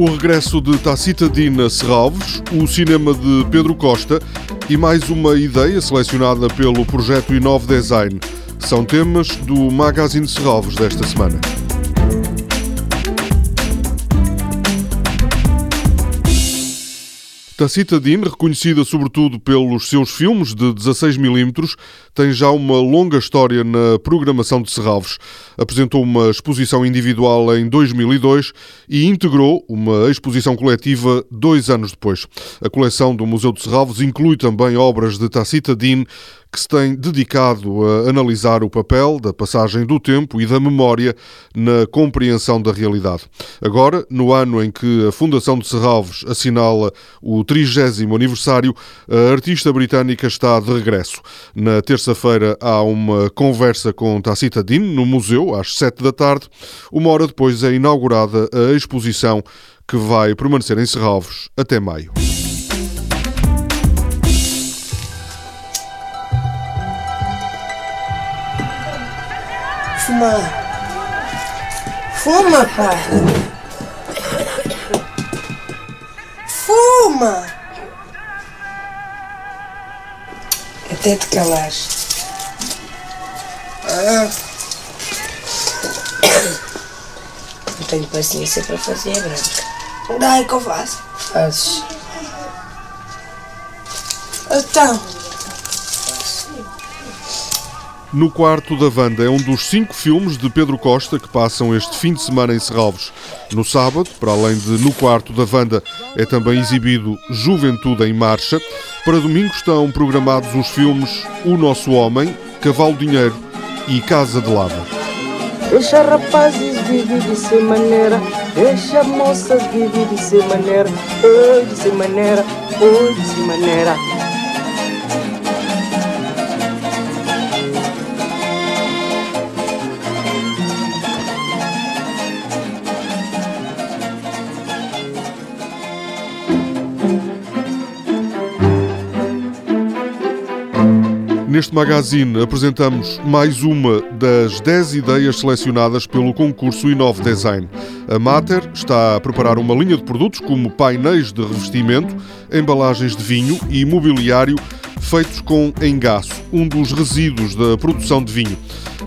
O regresso de Tacita Dina Serralves, o cinema de Pedro Costa e mais uma ideia selecionada pelo projeto Inove Design. São temas do Magazine Serralves desta semana. Tacita Dean, reconhecida sobretudo pelos seus filmes de 16mm, tem já uma longa história na programação de Serralves. Apresentou uma exposição individual em 2002 e integrou uma exposição coletiva dois anos depois. A coleção do Museu de Serralves inclui também obras de Tacita Dean, que se tem dedicado a analisar o papel da passagem do tempo e da memória na compreensão da realidade. Agora, no ano em que a Fundação de Serralves assinala o 30 aniversário, a artista britânica está de regresso. Na terça-feira há uma conversa com Tacita Dean no museu, às 7 da tarde. Uma hora depois é inaugurada a exposição que vai permanecer em Serralves até maio. Fuma. Fuma, pai. Fuma. Até te calares. Ah. Não tenho paciência para fazer branca. Dai que eu faço. Fazes. Então. No Quarto da Vanda é um dos cinco filmes de Pedro Costa que passam este fim de semana em Serralves. No sábado, para além de No Quarto da Vanda, é também exibido Juventude em Marcha. Para domingo estão programados os filmes O Nosso Homem, Cavalo Dinheiro e Casa de Lava. Deixa rapazes viver de maneira, deixa moças viver de maneira, oi de maneira, oi de maneira. Neste magazine apresentamos mais uma das 10 ideias selecionadas pelo concurso Inove Design. A Mater está a preparar uma linha de produtos como painéis de revestimento, embalagens de vinho e mobiliário feitos com engaço, um dos resíduos da produção de vinho.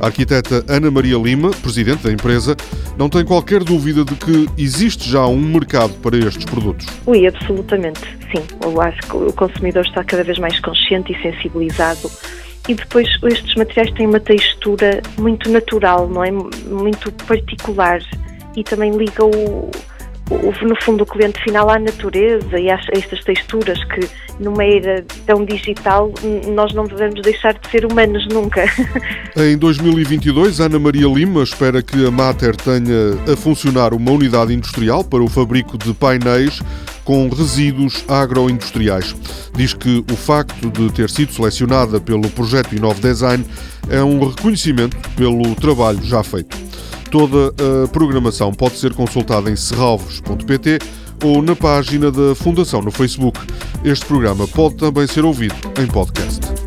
A arquiteta Ana Maria Lima, presidente da empresa, não tem qualquer dúvida de que existe já um mercado para estes produtos. Ui, absolutamente, sim. Eu acho que o consumidor está cada vez mais consciente e sensibilizado. E depois estes materiais têm uma textura muito natural, não é? Muito particular e também liga o, no fundo, o cliente final à natureza e a estas texturas que, numa era tão digital, nós não devemos deixar de ser humanos nunca. Em 2022, Ana Maria Lima espera que a Mater tenha a funcionar uma unidade industrial para o fabrico de painéis com resíduos agroindustriais. Diz que o facto de ter sido selecionada pelo projeto Inove Design é um reconhecimento pelo trabalho já feito. Toda a programação pode ser consultada em serralvos.pt ou na página da Fundação no Facebook. Este programa pode também ser ouvido em podcast.